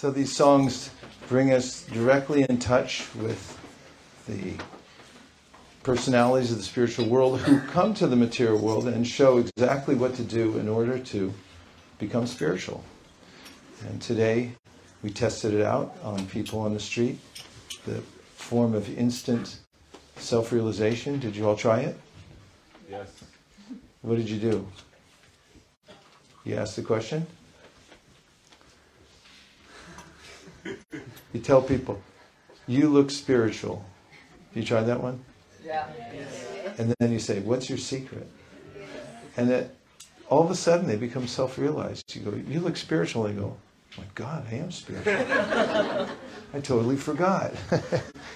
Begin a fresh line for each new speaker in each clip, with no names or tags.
So these songs bring us directly in touch with the personalities of the spiritual world who come to the material world and show exactly what to do in order to become spiritual. And today we tested it out on people on the street, the form of instant self realization. Did you all try it?
Yes.
What did you do? You asked the question? You tell people, you look spiritual. You tried that one?
Yeah.
And then you say, what's your secret? And that all of a sudden they become self-realized. You go, you look spiritual. They go, my God, I am spiritual. I totally forgot.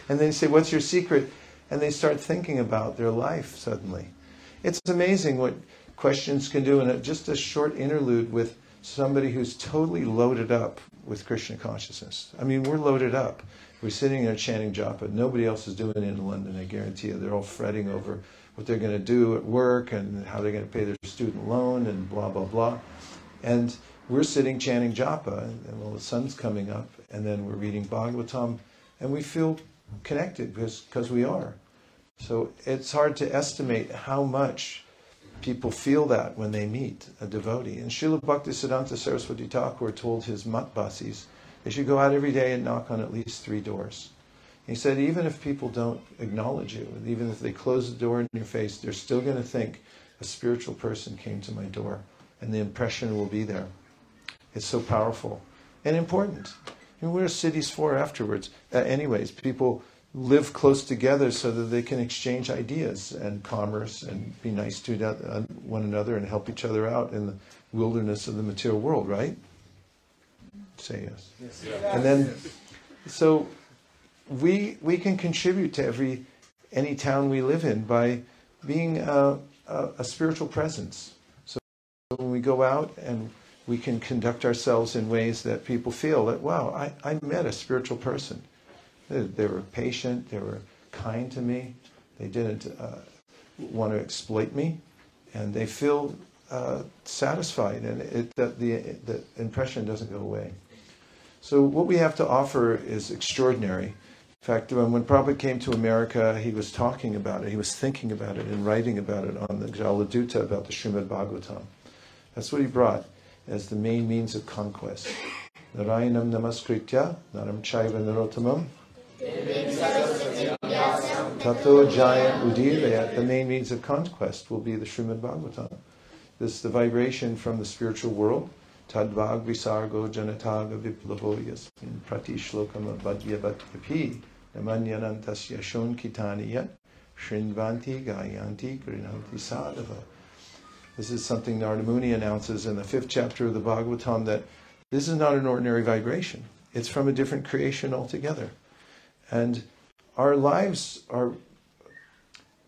and then you say, what's your secret? And they start thinking about their life suddenly. It's amazing what questions can do in just a short interlude with somebody who's totally loaded up with Krishna consciousness. I mean, we're loaded up. We're sitting there chanting japa. Nobody else is doing it in London, I guarantee you. They're all fretting over what they're going to do at work and how they're going to pay their student loan and blah, blah, blah. And we're sitting chanting japa, and well, the sun's coming up, and then we're reading Bhagavatam, and we feel connected because, because we are. So it's hard to estimate how much people feel that when they meet a devotee. And Srila Bhaktisiddhanta Saraswati Thakur told his matbasis they should go out every day and knock on at least three doors. He said, even if people don't acknowledge you, even if they close the door in your face, they're still going to think a spiritual person came to my door, and the impression will be there. It's so powerful and important. And what are cities for afterwards? Uh, anyways, people live close together so that they can exchange ideas and commerce and be nice to one another and help each other out in the wilderness of the material world, right? Say yes. yes. And then, so we we can contribute to every any town we live in by being a, a, a spiritual presence. So when we go out and we can conduct ourselves in ways that people feel that wow, I, I met a spiritual person they, were patient, they were kind to me, they didn't uh, want to exploit me, and they feel uh, satisfied, and it, the, the, the impression doesn't go away. So what we have to offer is extraordinary. In fact, when, when Prabhupada came to America, he was talking about it, he was thinking about it and writing about it on the Jaladuta about the Srimad Bhagavatam. That's what he brought as the main means of conquest. Narayanam namaskritya, naram chaiva narotamam, Tato Jaya Udiraya, the main means of conquest will be the Srimad Bhagavatam. This is the vibration from the spiritual world. Tadvag visargo janataga viplavo yasmin prati shlokam abhadyavatyapi namanyanantasya shonkitani yat shrinvanti gayanti grinanti sadhava. This is something Narada Muni announces in the fifth chapter of the Bhagavatam that this is not an ordinary vibration. It's from a different creation altogether. And our lives are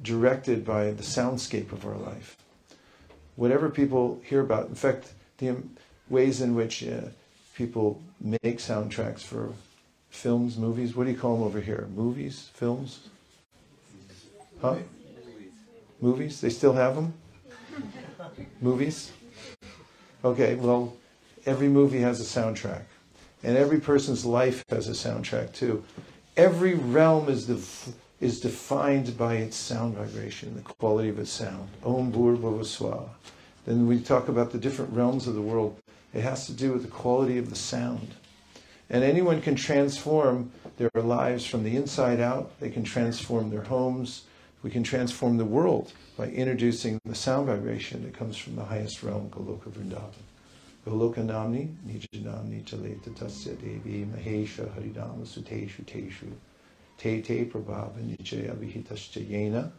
directed by the soundscape of our life. Whatever people hear about, in fact, the ways in which uh, people make soundtracks for films, movies, what do you call them over here? Movies, films? Huh? Movies? They still have them? Movies? Okay, well, every movie has a soundtrack. And every person's life has a soundtrack too every realm is, is defined by its sound vibration, the quality of its sound. Om Bhur Then we talk about the different realms of the world. It has to do with the quality of the sound. And anyone can transform their lives from the inside out. They can transform their homes. We can transform the world by introducing the sound vibration that comes from the highest realm, Goloka Vrindavan. Golokanamni Nijanamni Chaleta Tasya Devi Mahesha Haridama Suteshu Teshu Te Te Prabhava Nichaya Vihitascha Yena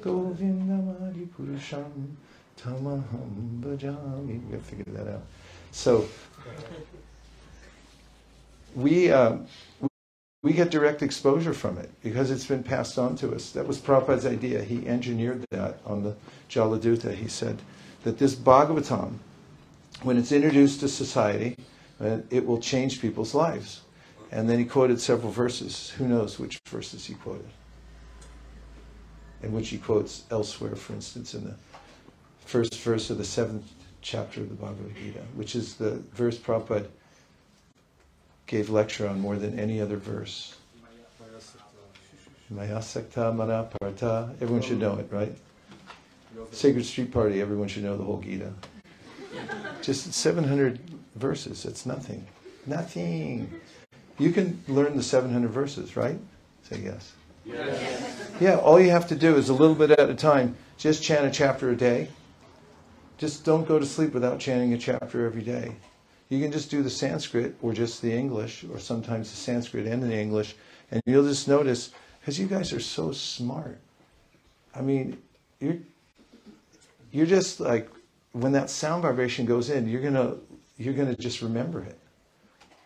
Govindamadi Purusham Tamaham Bhajami. We have to that out. So, we, uh, we get direct exposure from it because it's been passed on to us. That was Prabhupada's idea. He engineered that on the Jaladuta. He said that this Bhagavatam, when it's introduced to society, uh, it will change people's lives. And then he quoted several verses. Who knows which verses he quoted? And which he quotes elsewhere, for instance, in the first verse of the seventh chapter of the Bhagavad Gita, which is the verse Prabhupada gave lecture on more than any other verse. Mayasakta Mana. Everyone should know it, right? Sacred Street Party, everyone should know the whole Gita. Just 700 verses, it's nothing. Nothing. You can learn the 700 verses, right? Say yes. yes. Yeah, all you have to do is a little bit at a time, just chant a chapter a day. Just don't go to sleep without chanting a chapter every day. You can just do the Sanskrit or just the English, or sometimes the Sanskrit and the English, and you'll just notice because you guys are so smart. I mean, you're you're just like when that sound vibration goes in, you're gonna you're gonna just remember it,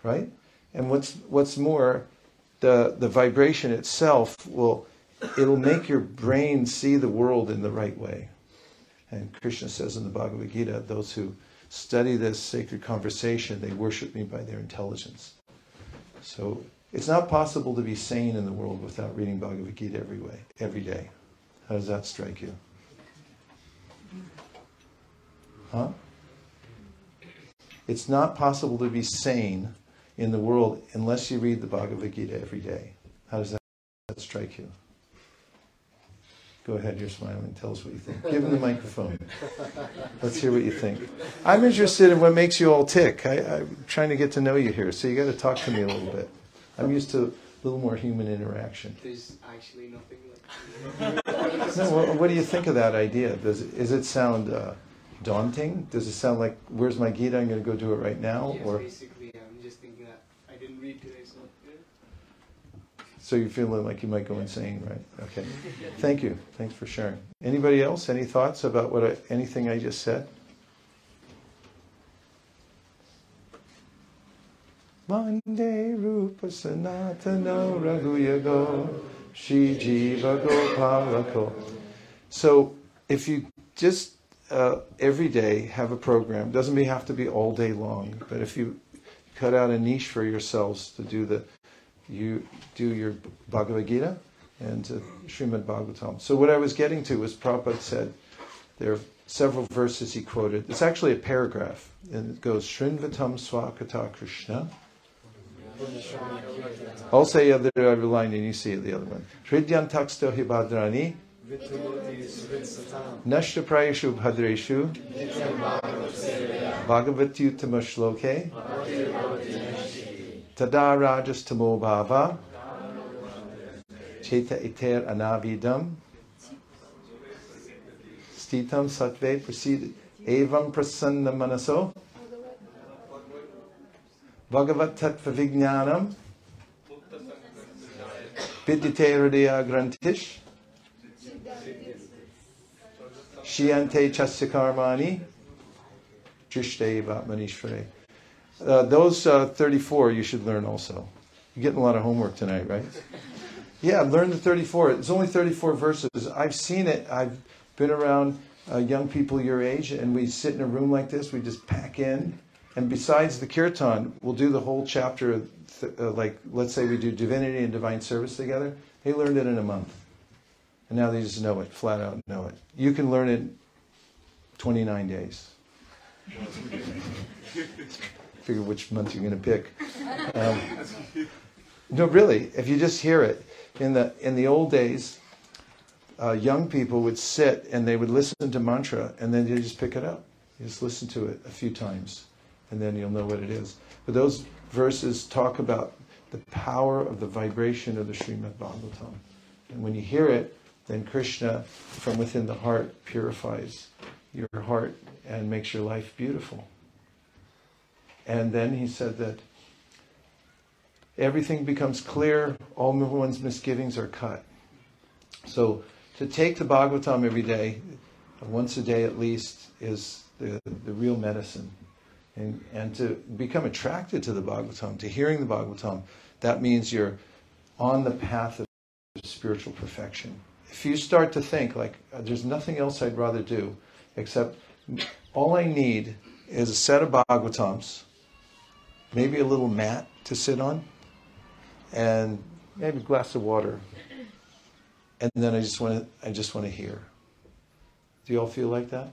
right? And what's what's more, the the vibration itself will it'll make your brain see the world in the right way. And Krishna says in the Bhagavad Gita, those who study this sacred conversation, they worship me by their intelligence. So it's not possible to be sane in the world without reading Bhagavad Gita every way, every day. How does that strike you? Huh? It's not possible to be sane in the world unless you read the Bhagavad Gita every day. How does that, strike you? Go ahead, you're smiling. Tell us what you think. Give him the microphone. Let's hear what you think. I'm interested in what makes you all tick. I, am trying to get to know you here, so you got to talk to me a little bit. I'm used to a little more human interaction.
There's actually nothing like.
no, what, what, do you think of that idea? Does does it sound uh, daunting? Does it sound like where's my Gita? I'm going to go do it right now,
yes, or basically, I'm just thinking that I didn't read today, so. Yeah.
So you're feeling like you might go insane, right? Okay. Thank you. Thanks for sharing. Anybody else? Any thoughts about what I, anything I just said? Rupa Sanatana Raghuyago Gopalako. So if you just uh, every day have a program, doesn't have to be all day long, but if you cut out a niche for yourselves to do the you do your Bhagavad Gita and uh, Srimad Bhagavatam. So what I was getting to was Prabhupada said there are several verses he quoted. It's actually a paragraph, and it goes Srinvatam Swakata Krishna I'll say the other line and you see the other one. Hridyan taksto hibadrani Nashta prayashu bhadreshu Bhagavati utamashloke Tada rajas tamo bhava Cheta iter anavidam. Stitam satve prasid Evam prasanna manaso. Bhagavat Tattva Vijnanam. Vidyate Hridaya Grantish Shiante Chasyakarmani Jishteva Manishvare. Uh, those uh, 34 you should learn also. You're getting a lot of homework tonight, right? Yeah, learn the 34. It's only 34 verses. I've seen it. I've been around uh, young people your age, and we sit in a room like this. We just pack in and besides the kirtan, we'll do the whole chapter, uh, like let's say we do divinity and divine service together. They learned it in a month. And now they just know it, flat out know it. You can learn it 29 days. Figure which month you're going to pick. Um, no, really, if you just hear it. In the, in the old days, uh, young people would sit and they would listen to mantra and then they just pick it up. You just listen to it a few times and then you'll know what it is. But those verses talk about the power of the vibration of the Srimad Bhagavatam. And when you hear it, then Krishna from within the heart purifies your heart and makes your life beautiful. And then he said that everything becomes clear, all one's misgivings are cut. So to take the Bhagavatam every day, once a day at least, is the, the real medicine and, and to become attracted to the Bhagavatam, to hearing the Bhagavatam, that means you're on the path of spiritual perfection. If you start to think, like, uh, there's nothing else I'd rather do except all I need is a set of Bhagavatams, maybe a little mat to sit on, and maybe a glass of water. And then I just want to, I just want to hear. Do you all feel like that?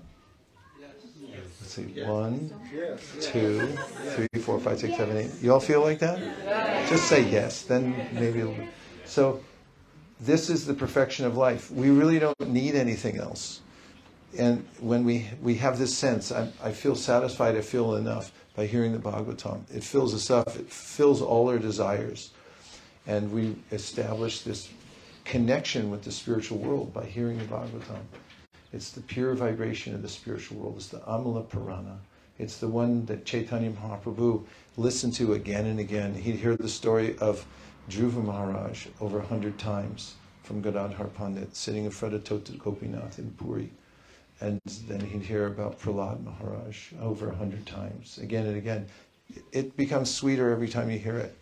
Yes.
Let's see. One,
Yes.
two, three, four, five, six, seven, eight. You all feel like that? Just say yes. Then maybe. It'll... So, this is the perfection of life. We really don't need anything else. And when we we have this sense, I, I feel satisfied. I feel enough by hearing the Bhagavatam. It fills us up. It fills all our desires, and we establish this connection with the spiritual world by hearing the Bhagavatam. It's the pure vibration of the spiritual world. It's the Amala Purana. It's the one that Chaitanya Mahaprabhu listened to again and again. He'd hear the story of Dhruva Maharaj over a hundred times from Gadadhar Pandit sitting in front of Tota Gopinath in Puri. And then he'd hear about Prahlad Maharaj over a hundred times, again and again. It becomes sweeter every time you hear it.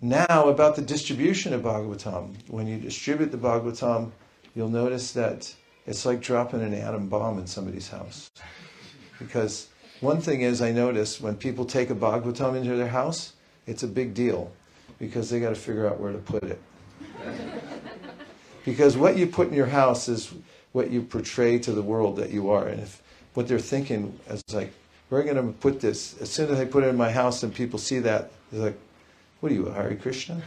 Now, about the distribution of Bhagavatam. When you distribute the Bhagavatam, you'll notice that it's like dropping an atom bomb in somebody's house. Because one thing is, I notice when people take a Bhagavatam into their house, it's a big deal because they got to figure out where to put it. because what you put in your house is what you portray to the world that you are. And if what they're thinking is like, we're going to put this, as soon as I put it in my house and people see that, they're like, what are you, a Hare Krishna?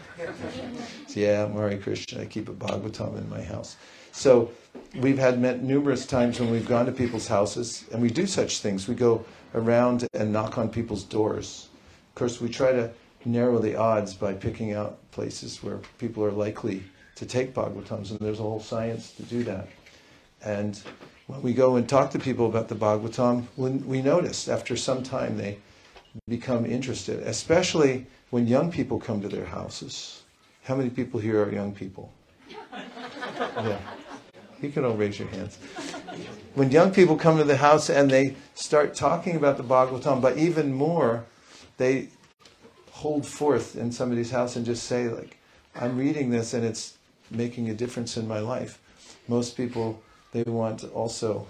so, yeah, I'm Hare Krishna. I keep a Bhagavatam in my house. So we've had met numerous times when we've gone to people's houses, and we do such things. We go around and knock on people's doors. Of course, we try to narrow the odds by picking out places where people are likely to take Bhagavatams, and there's a whole science to do that. And when we go and talk to people about the Bhagavatam, when we notice after some time they become interested, especially when young people come to their houses. How many people here are young people? Yeah. You can all raise your hands. When young people come to the house and they start talking about the Bhagavatam, but even more, they hold forth in somebody's house and just say, like, I'm reading this and it's making a difference in my life. Most people, they want also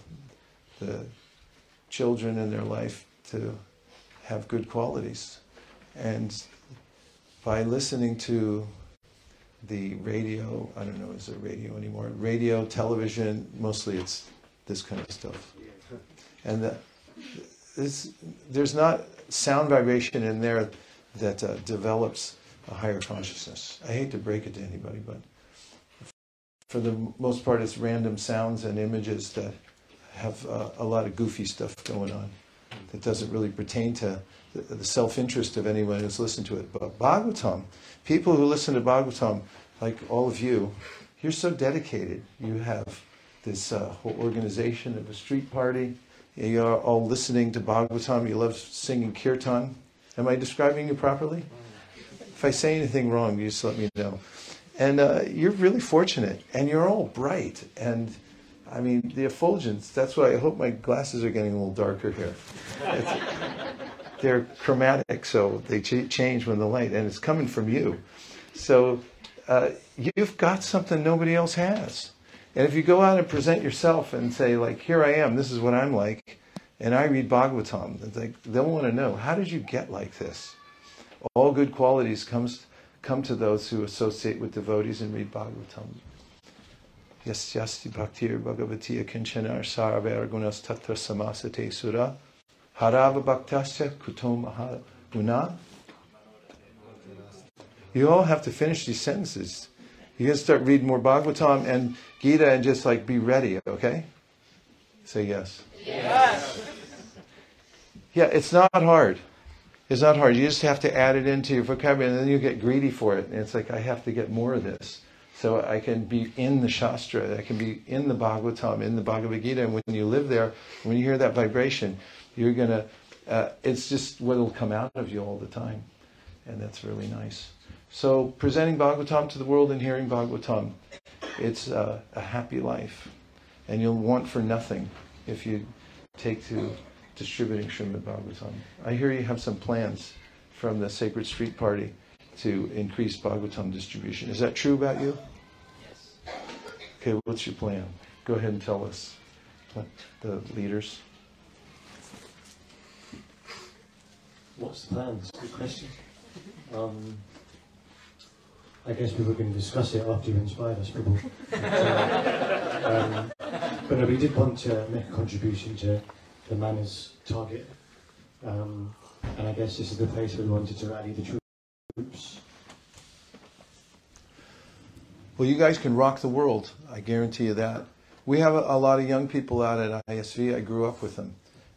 the children in their life to have good qualities. And by listening to the radio, I don't know, is there radio anymore? Radio, television, mostly it's this kind of stuff. And the, there's not sound vibration in there that uh, develops a higher consciousness. I hate to break it to anybody, but for the most part, it's random sounds and images that have uh, a lot of goofy stuff going on that doesn't really pertain to the, the self-interest of anyone who's listened to it. But Bhagavatam, people who listen to Bhagavatam, like all of you, you're so dedicated. You have this uh, whole organization of a street party. You're all listening to Bhagavatam. You love singing kirtan. Am I describing you properly? If I say anything wrong, you just let me know. And uh, you're really fortunate, and you're all bright. And I mean, the effulgence, that's why I hope my glasses are getting a little darker here. They're chromatic, so they ch- change when the light, and it's coming from you. So uh, you've got something nobody else has. And if you go out and present yourself and say, like, here I am, this is what I'm like, and I read Bhagavatam, like, they'll want to know, how did you get like this? All good qualities comes come to those who associate with devotees and read Bhagavatam. Yasyasti bhaktir bhagavati kinchanar saravar gunas tatra samasate sura harava bhaktasya kutom guna. You all have to finish these sentences. You can start reading more Bhagavatam and Gita and just like be ready, okay? Say yes.
Yes.
Yeah, it's not hard. It's not hard. You just have to add it into your vocabulary and then you get greedy for it. And it's like, I have to get more of this. So I can be in the Shastra, I can be in the Bhagavatam, in the Bhagavad Gita. And when you live there, when you hear that vibration, you're going to, uh, it's just what will come out of you all the time. And that's really nice. So presenting Bhagavatam to the world and hearing Bhagavatam, it's uh, a happy life. And you'll want for nothing if you take to distributing Srimad Bhagavatam. I hear you have some plans from the Sacred Street Party to increase Bhagavatam distribution. Is that true about you?
Yes.
Okay, what's your plan? Go ahead and tell us, the leaders.
What's the plan? That's a good question. Um, I guess we were going to discuss it after you inspired us, people. But, uh, um, but no, we did want to make a contribution to the manners target. Um, and I guess this is the place where we wanted to rally the troops.
Well, you guys can rock the world. I guarantee you that. We have a, a lot of young people out at ISV. I grew up with them.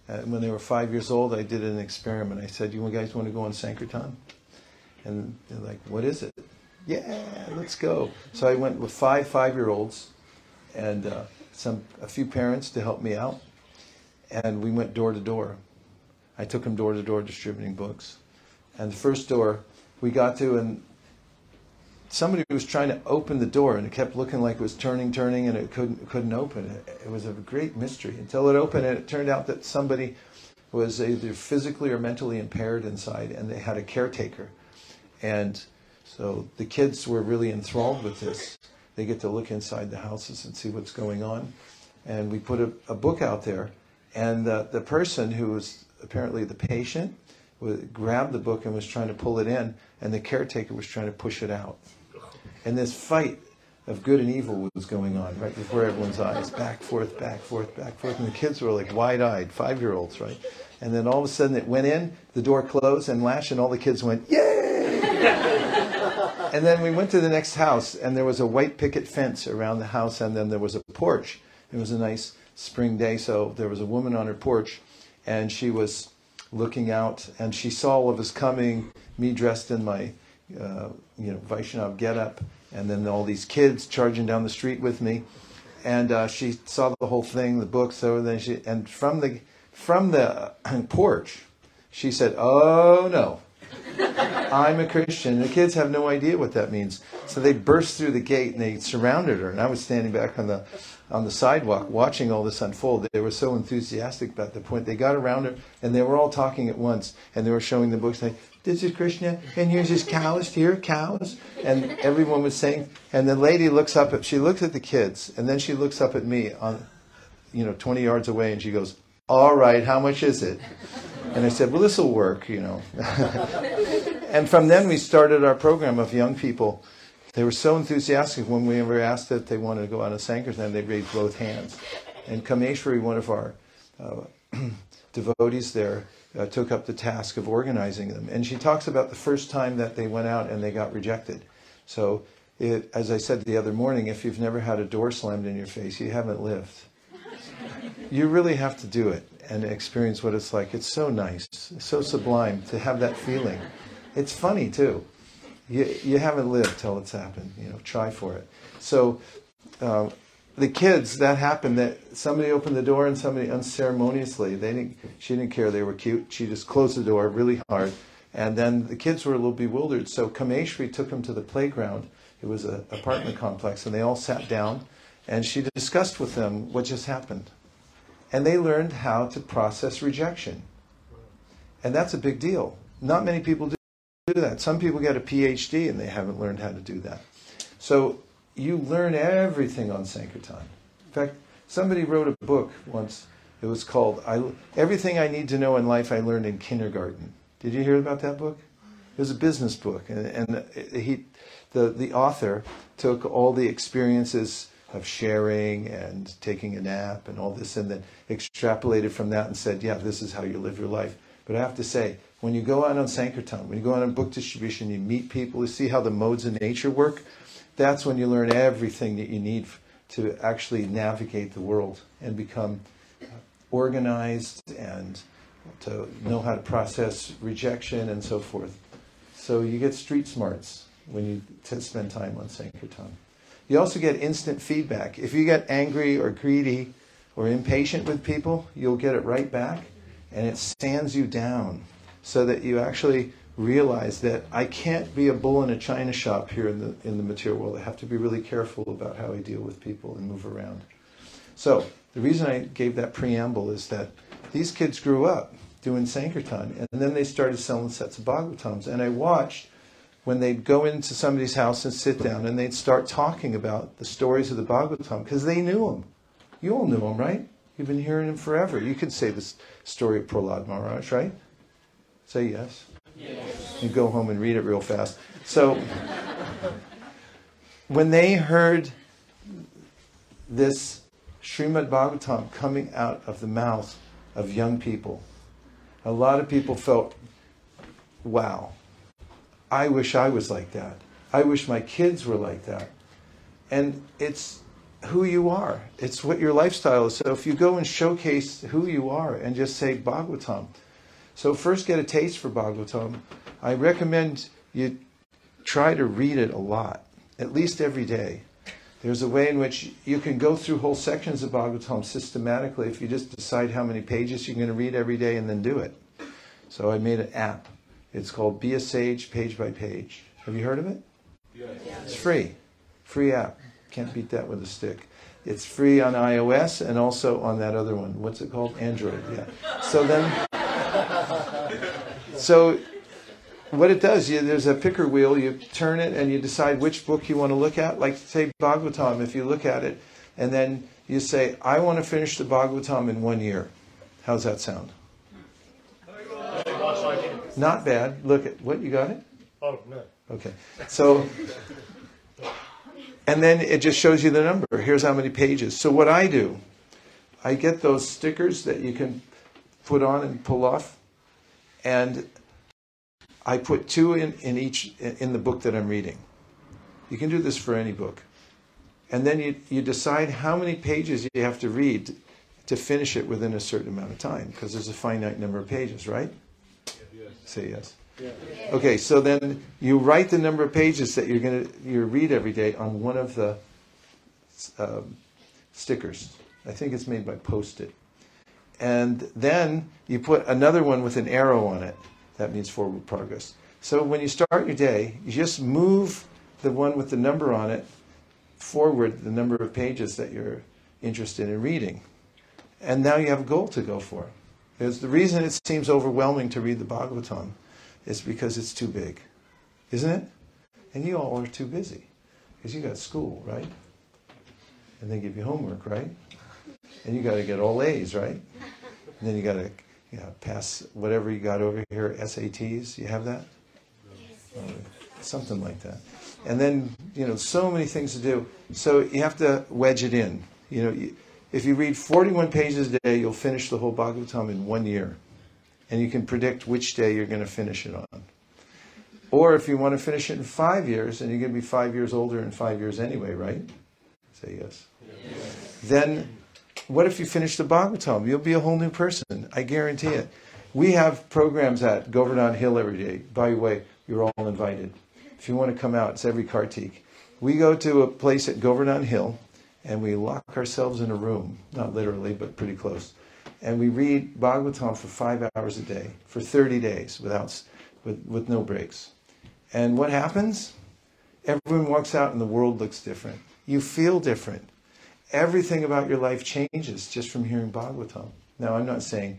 Uh, when they were five years old, I did an experiment. I said, "You guys want to go on Sankirtan?" And they're like, "What is it?" Yeah, let's go. So I went with five five-year-olds and uh, some a few parents to help me out, and we went door to door. I took them door to door distributing books, and the first door we got to, and somebody was trying to open the door and it kept looking like it was turning, turning, and it couldn't couldn't open. It, it was a great mystery until it opened, and it turned out that somebody was either physically or mentally impaired inside, and they had a caretaker, and so the kids were really enthralled with this. They get to look inside the houses and see what's going on, and we put a, a book out there, and the, the person who was apparently the patient would grabbed the book and was trying to pull it in, and the caretaker was trying to push it out. And this fight of good and evil was going on right before everyone's eyes, back, forth, back, forth, back, forth. And the kids were like wide eyed, five year olds, right? And then all of a sudden it went in, the door closed and latched, and all the kids went, Yay! and then we went to the next house, and there was a white picket fence around the house, and then there was a porch. It was a nice spring day, so there was a woman on her porch, and she was looking out, and she saw all of us coming, me dressed in my uh, you know, Vaishnav get up, and then all these kids charging down the street with me. And uh, she saw the whole thing, the book. So then she, and from the from the porch, she said, "Oh no, I'm a Christian." The kids have no idea what that means, so they burst through the gate and they surrounded her. And I was standing back on the on the sidewalk watching all this unfold. They were so enthusiastic about the point. They got around her and they were all talking at once, and they were showing the books. Like, this is Krishna, and here's his cows, here, cows. And everyone was saying, and the lady looks up at, she looks at the kids, and then she looks up at me on, you know, 20 yards away, and she goes, all right, how much is it? And I said, well, this will work, you know. and from then we started our program of young people. They were so enthusiastic when we were asked that they wanted to go out on Sankirtan, they raised both hands. And Kameshwari, one of our uh, devotees there, uh, took up the task of organizing them. And she talks about the first time that they went out and they got rejected. So, it, as I said the other morning, if you've never had a door slammed in your face, you haven't lived. You really have to do it and experience what it's like. It's so nice, so sublime to have that feeling. It's funny too. You, you haven't lived till it's happened. You know, try for it. So, uh, the kids that happened that somebody opened the door and somebody unceremoniously they didn't she didn't care they were cute she just closed the door really hard and then the kids were a little bewildered so Kameshwari took them to the playground it was an apartment complex and they all sat down and she discussed with them what just happened and they learned how to process rejection and that's a big deal not many people do that some people get a phd and they haven't learned how to do that so you learn everything on Sankirtan. In fact, somebody wrote a book once. It was called I, Everything I Need to Know in Life I Learned in Kindergarten. Did you hear about that book? It was a business book, and, and he, the, the author took all the experiences of sharing and taking a nap and all this, and then extrapolated from that and said, yeah, this is how you live your life. But I have to say, when you go out on Sankirtan, when you go out on book distribution, you meet people, you see how the modes of nature work that's when you learn everything that you need to actually navigate the world and become organized and to know how to process rejection and so forth. So you get street smarts when you spend time on Sankirtan. You also get instant feedback. If you get angry or greedy or impatient with people, you'll get it right back and it stands you down so that you actually realize that I can't be a bull in a china shop here in the in the material world. I have to be really careful about how I deal with people and move around. So the reason I gave that preamble is that these kids grew up doing Sankirtan, and then they started selling sets of Bhagavatams, and I watched when they'd go into somebody's house and sit down, and they'd start talking about the stories of the Bhagavatam because they knew them. You all knew them, right? You've been hearing them forever. You could say the story of Prahlad Maharaj, right? Say yes. You go home and read it real fast. So when they heard this Srimad Bhagavatam coming out of the mouth of young people. A lot of people felt, wow, I wish I was like that. I wish my kids were like that. And it's who you are, it's what your lifestyle is. So if you go and showcase who you are and just say Bhagavatam. So first get a taste for Bhagavatam. I recommend you try to read it a lot, at least every day. There's a way in which you can go through whole sections of Bhagavatam systematically if you just decide how many pages you're going to read every day and then do it. So I made an app. It's called Be a Sage Page by Page. Have you heard of it?
Yes.
It's free. Free app. Can't beat that with a stick. It's free on iOS and also on that other one. What's it called? Android. Yeah. So then, so what it does, you, there's a picker wheel. You turn it and you decide which book you want to look at. Like say Bhagavatam, if you look at it, and then you say, I want to finish the Bhagavatam in one year. How's that sound? Not bad. Look at what you got it.
Oh, no.
Okay. So, and then it just shows you the number. Here's how many pages. So, what I do, I get those stickers that you can put on and pull off, and I put two in, in each in the book that I'm reading. You can do this for any book. And then you, you decide how many pages you have to read to finish it within a certain amount of time, because there's a finite number of pages, right? Say yes. Okay, so then you write the number of pages that you're going to you read every day on one of the um, stickers. I think it's made by Post-it. And then you put another one with an arrow on it. That means forward progress. So when you start your day, you just move the one with the number on it forward the number of pages that you're interested in reading. And now you have a goal to go for. Because the reason it seems overwhelming to read the Bhagavatam is because it's too big, isn't it? And you all are too busy because you got school, right? And they give you homework, right? And you got to get all A's, right? And then you got to you know, pass whatever you got over here, SATs. You have that? Oh, something like that. And then, you know, so many things to do. So you have to wedge it in. You know, you, if you read 41 pages a day, you'll finish the whole Bhagavatam in one year and you can predict which day you're going to finish it on. Or if you want to finish it in five years, and you're going to be five years older in five years anyway, right? Say yes. yes. Then, what if you finish the Bhagavatam? You'll be a whole new person. I guarantee it. We have programs at Govardhan Hill every day. By the way, you're all invited. If you want to come out, it's every Kartik. We go to a place at Govardhan Hill, and we lock ourselves in a room, not literally, but pretty close and we read Bhagavatam for five hours a day for 30 days without, with, with no breaks. And what happens? Everyone walks out and the world looks different. You feel different. Everything about your life changes just from hearing Bhagavatam. Now, I'm not saying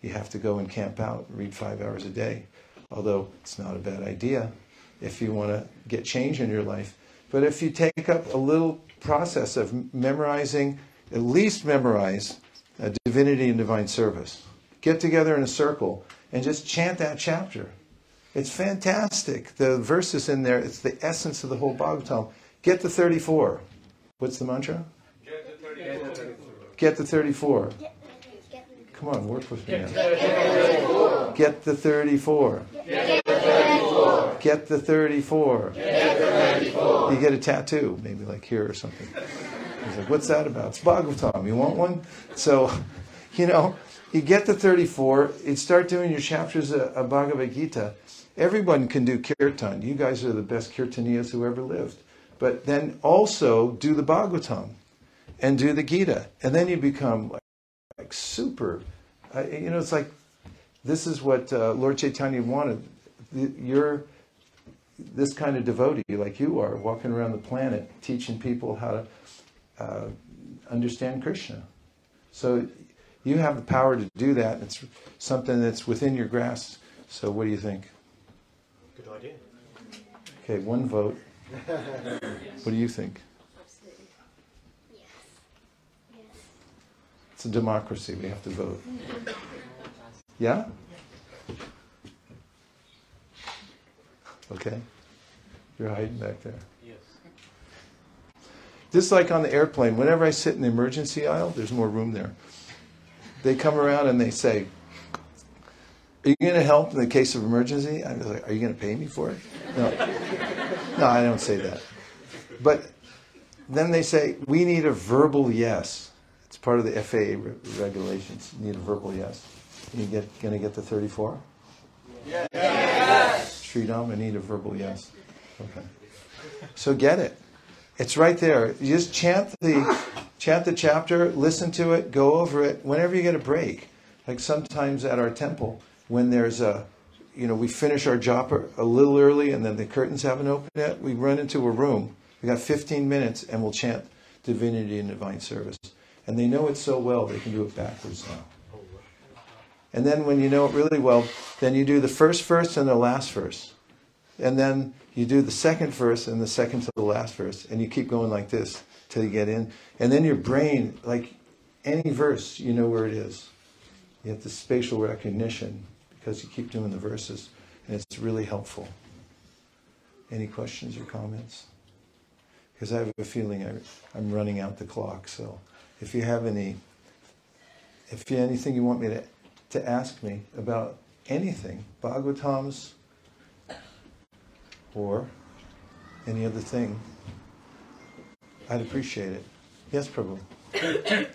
you have to go and camp out and read five hours a day, although it's not a bad idea if you want to get change in your life. But if you take up a little process of memorizing, at least memorize uh, divinity and divine service. Get together in a circle and just chant that chapter. It's fantastic. The verses in there, it's the essence of the whole Bhagavatam. Get the 34. What's the mantra?
Get the 34.
Get the 34. Come on, work with me. Now. Get the 34. Get the 34. Get the 34. Get the 34. You get a tattoo, maybe like here or something. He's like, what's that about? It's Bhagavatam. You want one? So, you know, you get the 34, you start doing your chapters of, of Bhagavad Gita. Everyone can do kirtan. You guys are the best kirtaniyas who ever lived. But then also do the Bhagavatam and do the Gita. And then you become like, like super. Uh, you know, it's like this is what uh, Lord Chaitanya wanted. You're this kind of devotee like you are, walking around the planet teaching people how to uh, understand Krishna. So you have the power to do that. It's something that's within your grasp. So what do you think?
Good idea.
Okay, one vote. what do you think?
Absolutely. Yes. Yes.
It's a democracy. We have to vote. Yeah? Okay. You're hiding back there. Yes. Just like on the airplane, whenever I sit in the emergency aisle, there's more room there. they come around and they say, "Are you going to help in the case of emergency?" I was like, "Are you going to pay me for it?" No, no, I don't say that. But then they say, "We need a verbal yes." Part of the FAA re- regulations. You need a verbal yes. You get going to get the 34? Yes. Sridham, I need a verbal yes. Okay. So get it. It's right there. You just chant the chant the chapter, listen to it, go over it whenever you get a break. Like sometimes at our temple, when there's a you know, we finish our job a little early and then the curtains haven't opened yet, we run into a room. We got 15 minutes and we'll chant divinity and divine service. And they know it so well they can do it backwards now. And then when you know it really well, then you do the first verse and the last verse. And then you do the second verse and the second to the last verse. And you keep going like this till you get in. And then your brain, like any verse, you know where it is. You have the spatial recognition because you keep doing the verses. And it's really helpful. Any questions or comments? Because I have a feeling I, I'm running out the clock. So if you have any, if you anything you want me to to ask me about anything, Bhagavatams or any other thing, I'd appreciate it. Yes, Prabhu.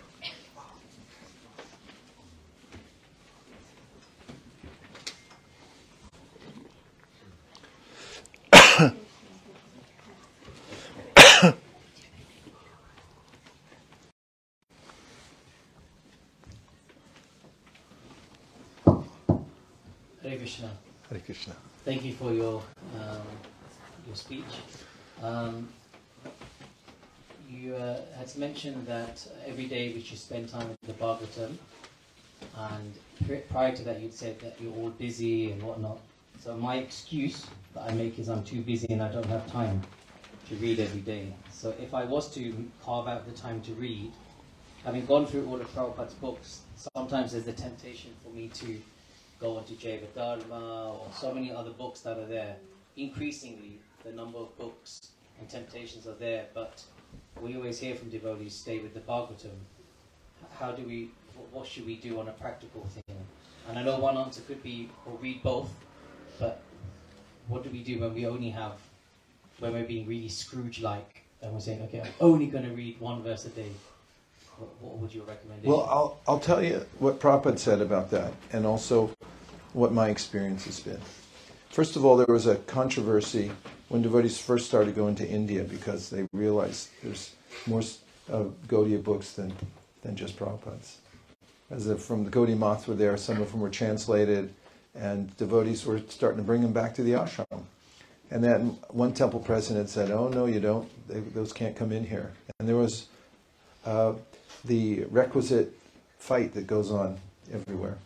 Hare Krishna.
Hare Krishna.
Thank you for your um, your speech. Um, you uh, had mentioned that every day we should spend time with the Bhagavatam, and prior to that, you'd said that you're all busy and whatnot. So my excuse that I make is I'm too busy and I don't have time to read every day. So if I was to carve out the time to read, having gone through all of Prabhupada's books, sometimes there's a temptation for me to go on to Jaiva Dharma or so many other books that are there. Increasingly, the number of books and temptations are there, but we always hear from devotees stay with the Bhagavatam. How do we, what should we do on a practical thing? And I know one answer could be, or read both, but what do we do when we only have, when we're being really Scrooge like and we're saying, okay, I'm only going to read one verse a day? What, what would your recommendation
Well, I'll, I'll tell you what Prabhupada said about that and also what my experience has been. First of all, there was a controversy when devotees first started going to India because they realized there's more uh, Gaudiya books than, than just Prabhupada's. As if from the Gaudiya were there, some of them were translated, and devotees were starting to bring them back to the ashram. And then one temple president said, "Oh no, you don't. They, those can't come in here." And there was uh, the requisite fight that goes on everywhere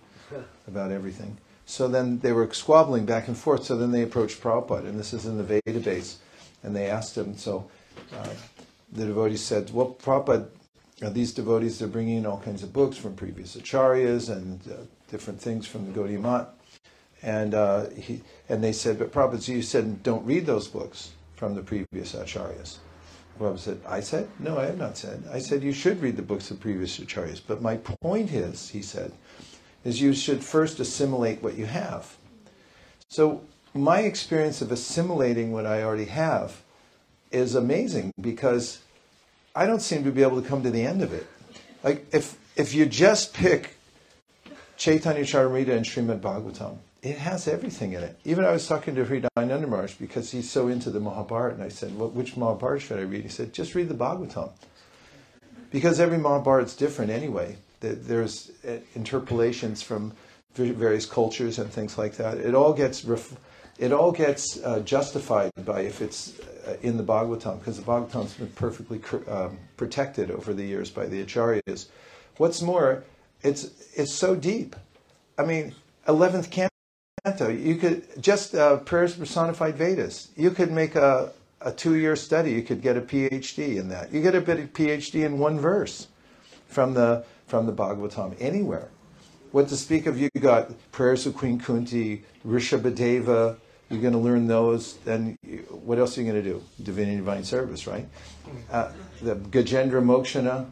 about everything. So then they were squabbling back and forth. So then they approached Prabhupada, and this is in the Veda base, and they asked him. So uh, the devotees said, "Well, Prabhupada, these devotees they're bringing in all kinds of books from previous acharyas and uh, different things from the Gaudiya Math." And uh, he and they said, "But Prabhupada, you said don't read those books from the previous acharyas." Prabhupada said, I said? No, I have not said. I said you should read the books of previous acharyas. But my point is, he said, is you should first assimilate what you have. So my experience of assimilating what I already have is amazing because I don't seem to be able to come to the end of it. Like if if you just pick Chaitanya Charitamrita and Srimad Bhagavatam, it has everything in it. Even I was talking to Maharaj because he's so into the Mahabharata, and I said, well, which Mahabharata should I read? He said, just read the Bhagavatam. Because every Mahabharata is different anyway. There- There's uh, interpolations from various cultures and things like that. It all gets it all gets uh, justified by if it's uh, in the Bhagavatam, because the Bhagavatam's been perfectly um, protected over the years by the acharyas. What's more, it's it's so deep. I mean, eleventh canto. You could just uh, prayers personified Vedas. You could make a a two year study. You could get a PhD in that. You get a bit of PhD in one verse from the from the Bhagavatam anywhere. What to speak of? You got prayers of Queen Kunti, Rishabhadeva. You're going to learn those. Then what else are you going to do? Divinity Divine Service, right? Uh, the Gajendra Mokshana.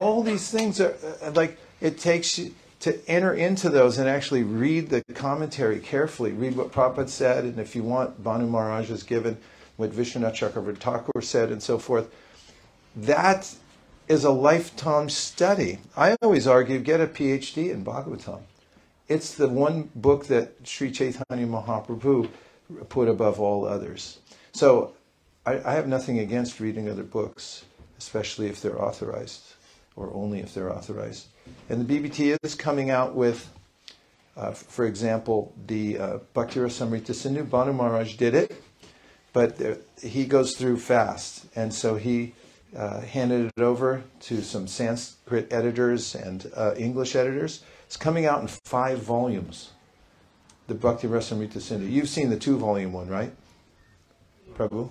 All, these things are uh, like it takes you to enter into those and actually read the commentary carefully, read what Prabhupada said, and if you want, Bhanu Maharaj has given what Vishwanath Chakravarti Thakur said, and so forth. That is a lifetime study. I always argue get a PhD in Bhagavatam. It's the one book that Sri Chaitanya Mahaprabhu put above all others. So I, I have nothing against reading other books, especially if they're authorized, or only if they're authorized. And the BBT is coming out with, uh, for example, the uh, Bhakti Rasamrita Sindhu. Bhanu Maharaj did it, but there, he goes through fast. And so he uh, handed it over to some Sanskrit editors and uh, English editors. It's coming out in five volumes. The Bhakti Rasamrita Sindhu. You've seen the two volume one, right? Prabhu?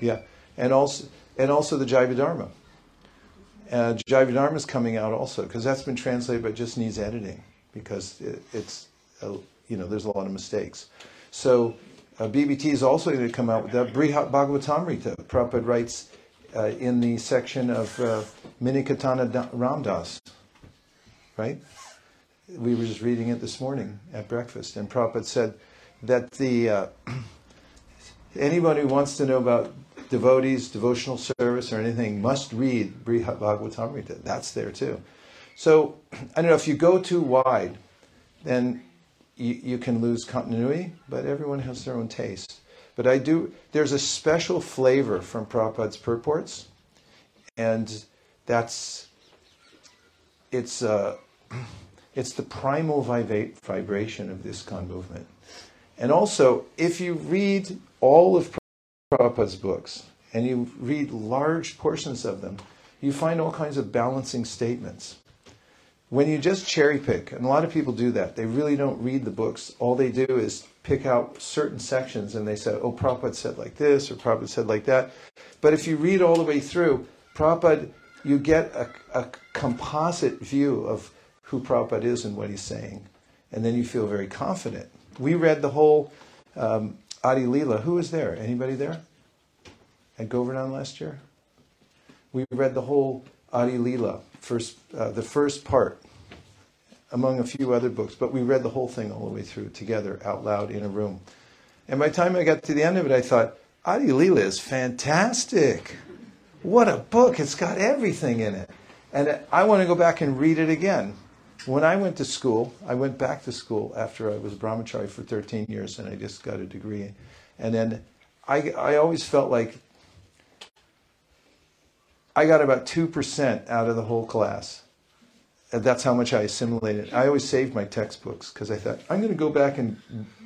Yeah. And also, and also the Dharma. Uh, Dharma is coming out also because that's been translated but just needs editing because it, it's, uh, you know, there's a lot of mistakes. So uh, BBT is also going to come out with that. Brihat Bhagavatamrita. Prabhupada writes uh, in the section of uh, Minaketana Ramdas, right? We were just reading it this morning at breakfast, and Prabhupada said that the uh, who wants to know about devotees, devotional service, or anything must read Bhagavatamrita. That's there too. So I don't know if you go too wide, then you, you can lose continuity. But everyone has their own taste. But I do. There's a special flavor from Prabhupada's purports, and that's it's uh, it's the primal vibra- vibration of this ISKCON movement. And also, if you read all of Prabhupada's books and you read large portions of them, you find all kinds of balancing statements. When you just cherry pick, and a lot of people do that, they really don't read the books. All they do is pick out certain sections and they say, oh, Prabhupada said like this or Prabhupada said like that. But if you read all the way through, Prabhupada, you get a, a composite view of who Prabhupada is and what he's saying. And then you feel very confident. We read the whole um, Adi Leela. Who was there? Anybody there? At Govardhan last year? We read the whole Adi Leela, first, uh, the first part, among a few other books, but we read the whole thing all the way through together out loud in a room. And by the time I got to the end of it, I thought, Adi Leela is fantastic. What a book. It's got everything in it. And I want to go back and read it again. When I went to school, I went back to school after I was brahmachari for 13 years and I just got a degree. And then I, I always felt like I got about 2% out of the whole class. And that's how much I assimilated. I always saved my textbooks because I thought, I'm going to go back and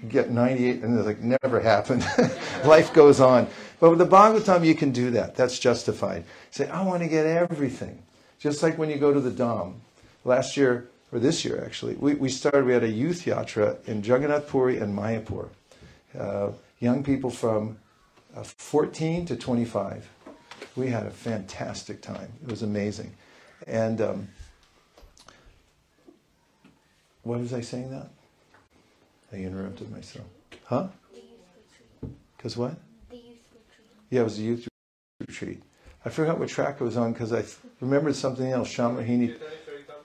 get 98. And it's like, never happened. Life goes on. But with the Bhagavatam, you can do that. That's justified. Say, I want to get everything. Just like when you go to the Dham. Last year, or this year actually, we, we started, we had a youth yatra in Jagannath Puri and Mayapur. Uh, young people from uh, 14 to 25 we had a fantastic time. It was amazing. And um, what was I saying that? I interrupted myself. Huh? Because what?
The youth retreat.
Yeah, it was a youth retreat. I forgot what track it was on because I th- remembered something else. Shamahini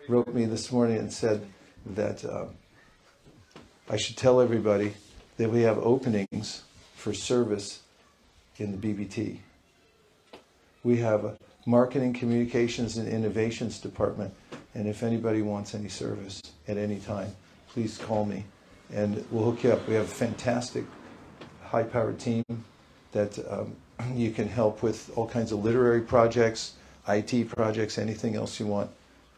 wrote me this morning and said that um, I should tell everybody that we have openings for service in the BBT we have a marketing, communications, and innovations department. And if anybody wants any service at any time, please call me and we'll hook you up. We have a fantastic, high powered team that um, you can help with all kinds of literary projects, IT projects, anything else you want.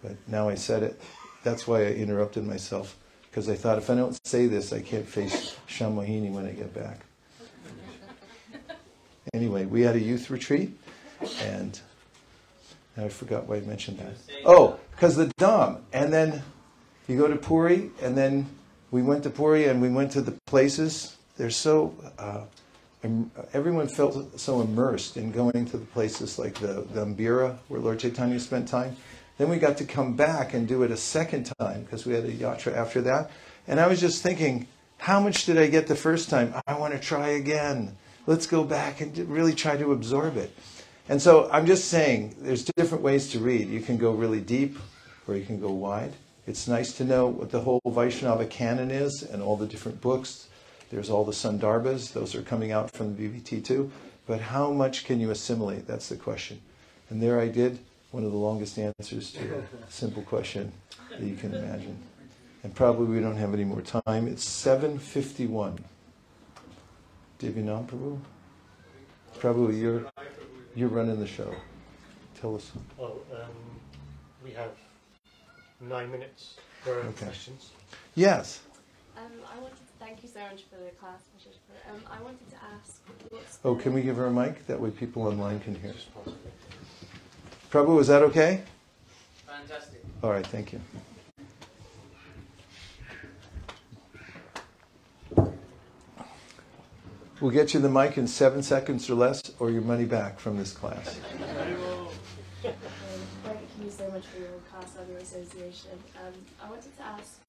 But now I said it. That's why I interrupted myself because I thought if I don't say this, I can't face Shamahini when I get back. Anyway, we had a youth retreat and I forgot why I mentioned that. Oh, because the Dham. And then you go to Puri, and then we went to Puri and we went to the places. They're so, uh, everyone felt so immersed in going to the places like the, the Gambhira, where Lord Chaitanya spent time. Then we got to come back and do it a second time because we had a yatra after that. And I was just thinking, how much did I get the first time? I want to try again. Let's go back and really try to absorb it. And so I'm just saying there's different ways to read. You can go really deep, or you can go wide. It's nice to know what the whole Vaishnava canon is and all the different books. There's all the Sandarbhas, those are coming out from the BBT too. But how much can you assimilate? That's the question. And there I did one of the longest answers to a simple question that you can imagine. And probably we don't have any more time. It's 7.51. Divyanam Prabhu? Prabhu, you're, you're running the show. Tell us.
Well, um, we have nine minutes for
Okay.
questions.
Yes.
Um, I wanted to thank you so much for the class, Patricia. Um, I wanted to ask, what's
Oh, can we give her a mic? That way people online can hear. Prabhu, is that okay?
Fantastic.
All right, thank you. We'll get you the mic in seven seconds or less, or your money back from this class.
Um, thank you so much for your class and your association. Um, I wanted to ask,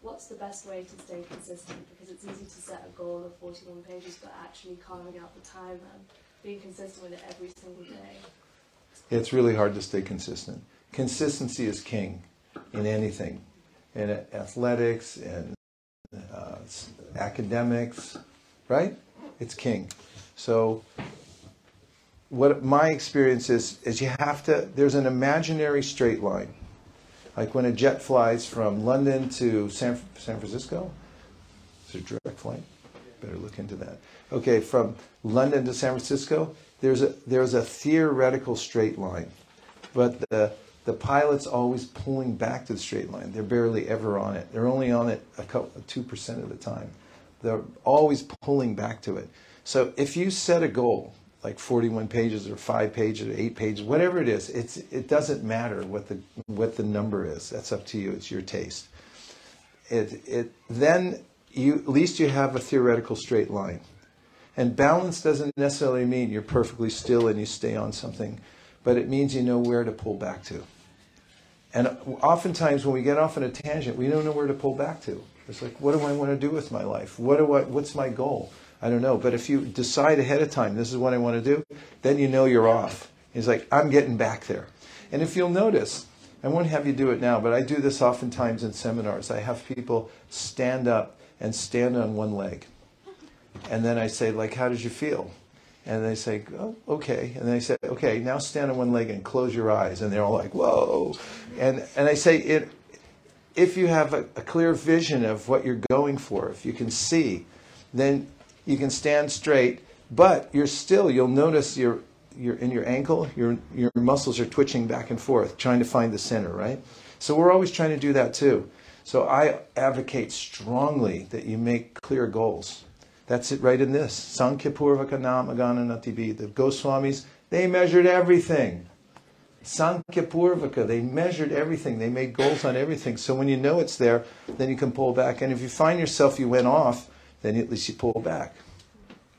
what's the best way to stay consistent? Because it's easy to set a goal of 41 pages, but actually carving out the time and being consistent with it every single day.
It's really hard to stay consistent. Consistency is king in anything, in athletics and uh, academics, right? It's king. So, what my experience is is you have to. There's an imaginary straight line, like when a jet flies from London to San San Francisco. It's a direct flight. Better look into that. Okay, from London to San Francisco, there's a there's a theoretical straight line, but the the pilot's always pulling back to the straight line. They're barely ever on it. They're only on it a couple two percent of the time. They're always pulling back to it. So if you set a goal like 41 pages or five pages or eight pages, whatever it is, it's it doesn't matter what the what the number is. That's up to you. It's your taste. It it then you at least you have a theoretical straight line. And balance doesn't necessarily mean you're perfectly still and you stay on something, but it means you know where to pull back to. And oftentimes when we get off on a tangent, we don't know where to pull back to. It's like, what do I want to do with my life? What do I, what's my goal? I don't know. But if you decide ahead of time, this is what I want to do, then you know you're off. It's like, I'm getting back there. And if you'll notice, I won't have you do it now, but I do this oftentimes in seminars. I have people stand up and stand on one leg. And then I say, like, how did you feel? And they say, oh, okay. And then I say, okay, now stand on one leg and close your eyes. And they're all like, whoa. And, and I say, it, if you have a, a clear vision of what you're going for, if you can see, then you can stand straight, but you're still, you'll notice your, your, in your ankle, your, your muscles are twitching back and forth, trying to find the center, right? So we're always trying to do that too. So I advocate strongly that you make clear goals. That's it right in this. Sankhya Purvaka Namagana Natibhih. The Goswamis, they measured everything. Sankhya Purvaka, they measured everything. They made goals on everything. So when you know it's there, then you can pull back. And if you find yourself you went off, then at least you pull back.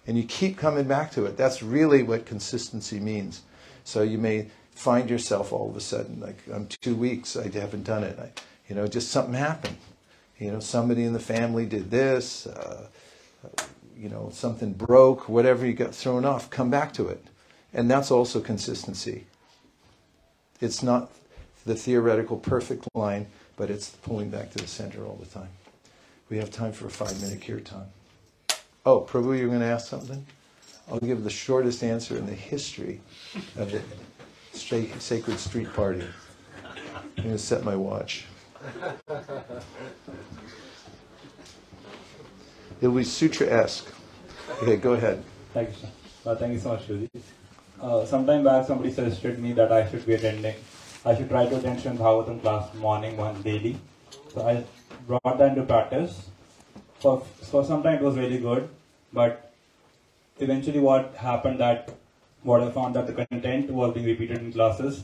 And you keep coming back to it. That's really what consistency means. So you may find yourself all of a sudden, like, I'm two weeks, I haven't done it. I, you know, just something happened. You know, somebody in the family did this. Uh, you know, something broke, whatever you got thrown off, come back to it. And that's also consistency. It's not the theoretical perfect line, but it's pulling back to the center all the time. We have time for a five minute kirtan. Oh, Prabhu, you're going to ask something? I'll give the shortest answer in the history of the Sacred Street Party. I'm going to set my watch. It'll be sutra-esque. Okay, go ahead.
Thank you. Uh, thank you so much. Uh, sometime back, somebody suggested me that I should be attending. I should try to attend Bhagavatam class morning once daily. So I brought that into practice. For for some time, it was really good, but eventually, what happened that what I found that the content was being repeated in classes.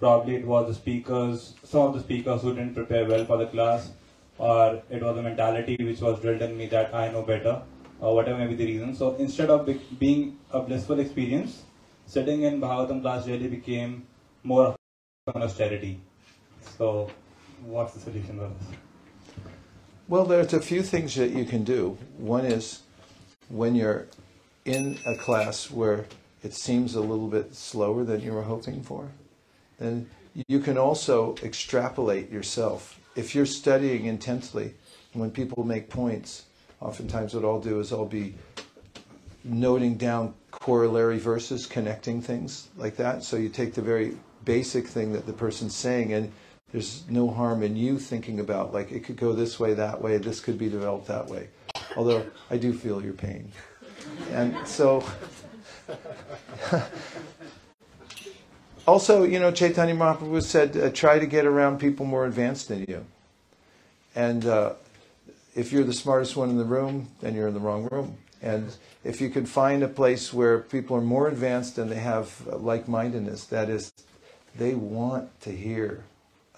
Probably it was the speakers, some of the speakers who didn't prepare well for the class, or it was a mentality which was drilled in me that I know better, or whatever may be the reason. So instead of be- being a blissful experience, sitting in Bhagavatam class really became more austerity. So, what's the solution for this?
Well, there's a few things that you can do. One is when you're in a class where it seems a little bit slower than you were hoping for, then you can also extrapolate yourself. If you're studying intensely, when people make points, oftentimes what I'll do is I'll be noting down corollary verses, connecting things like that. So you take the very basic thing that the person's saying, and there's no harm in you thinking about, like, it could go this way, that way, this could be developed that way. Although I do feel your pain. And so, also, you know, Chaitanya Mahaprabhu said, uh, try to get around people more advanced than you. And uh, if you're the smartest one in the room, then you're in the wrong room. And if you could find a place where people are more advanced and they have like mindedness, that is, they want to hear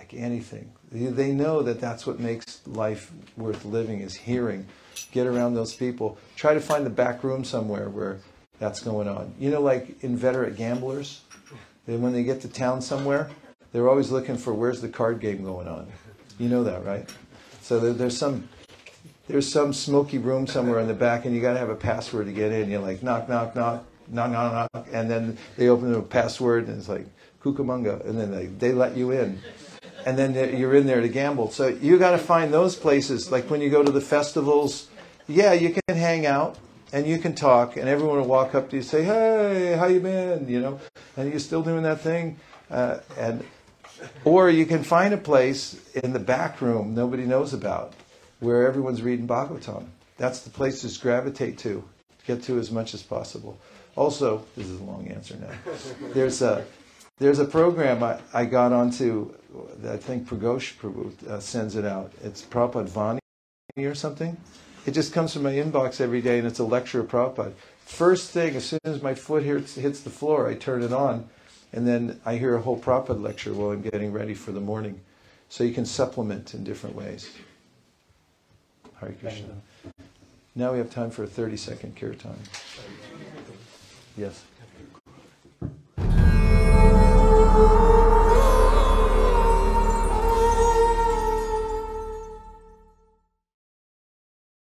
like anything. They know that that's what makes life worth living is hearing. Get around those people. Try to find the back room somewhere where that's going on. You know, like inveterate gamblers, then when they get to town somewhere, they're always looking for where's the card game going on. You know that, right? So there, there's some there's some smoky room somewhere in the back, and you got to have a password to get in. You're like knock, knock, knock, knock, knock, knock, and then they open the password, and it's like Cucamonga, and then they, they let you in, and then you're in there to gamble. So you got to find those places. Like when you go to the festivals, yeah, you can hang out and you can talk, and everyone will walk up to you and say, "Hey, how you been?" You know, and you're still doing that thing, uh, and or you can find a place in the back room nobody knows about where everyone's reading Bhagavatam. That's the place to gravitate to, get to as much as possible. Also, this is a long answer now. There's a there's a program I, I got onto. I think Pragosh Prabhu uh, sends it out. It's Prabhupada Vani or something. It just comes from my inbox every day, and it's a lecture of Prabhupada. First thing, as soon as my foot hits, hits the floor, I turn it on, and then I hear a whole Prabhupada lecture while I'm getting ready for the morning. So you can supplement in different ways. Hare Krishna. Now we have time for a 30 second kirtan. Yes. Oh.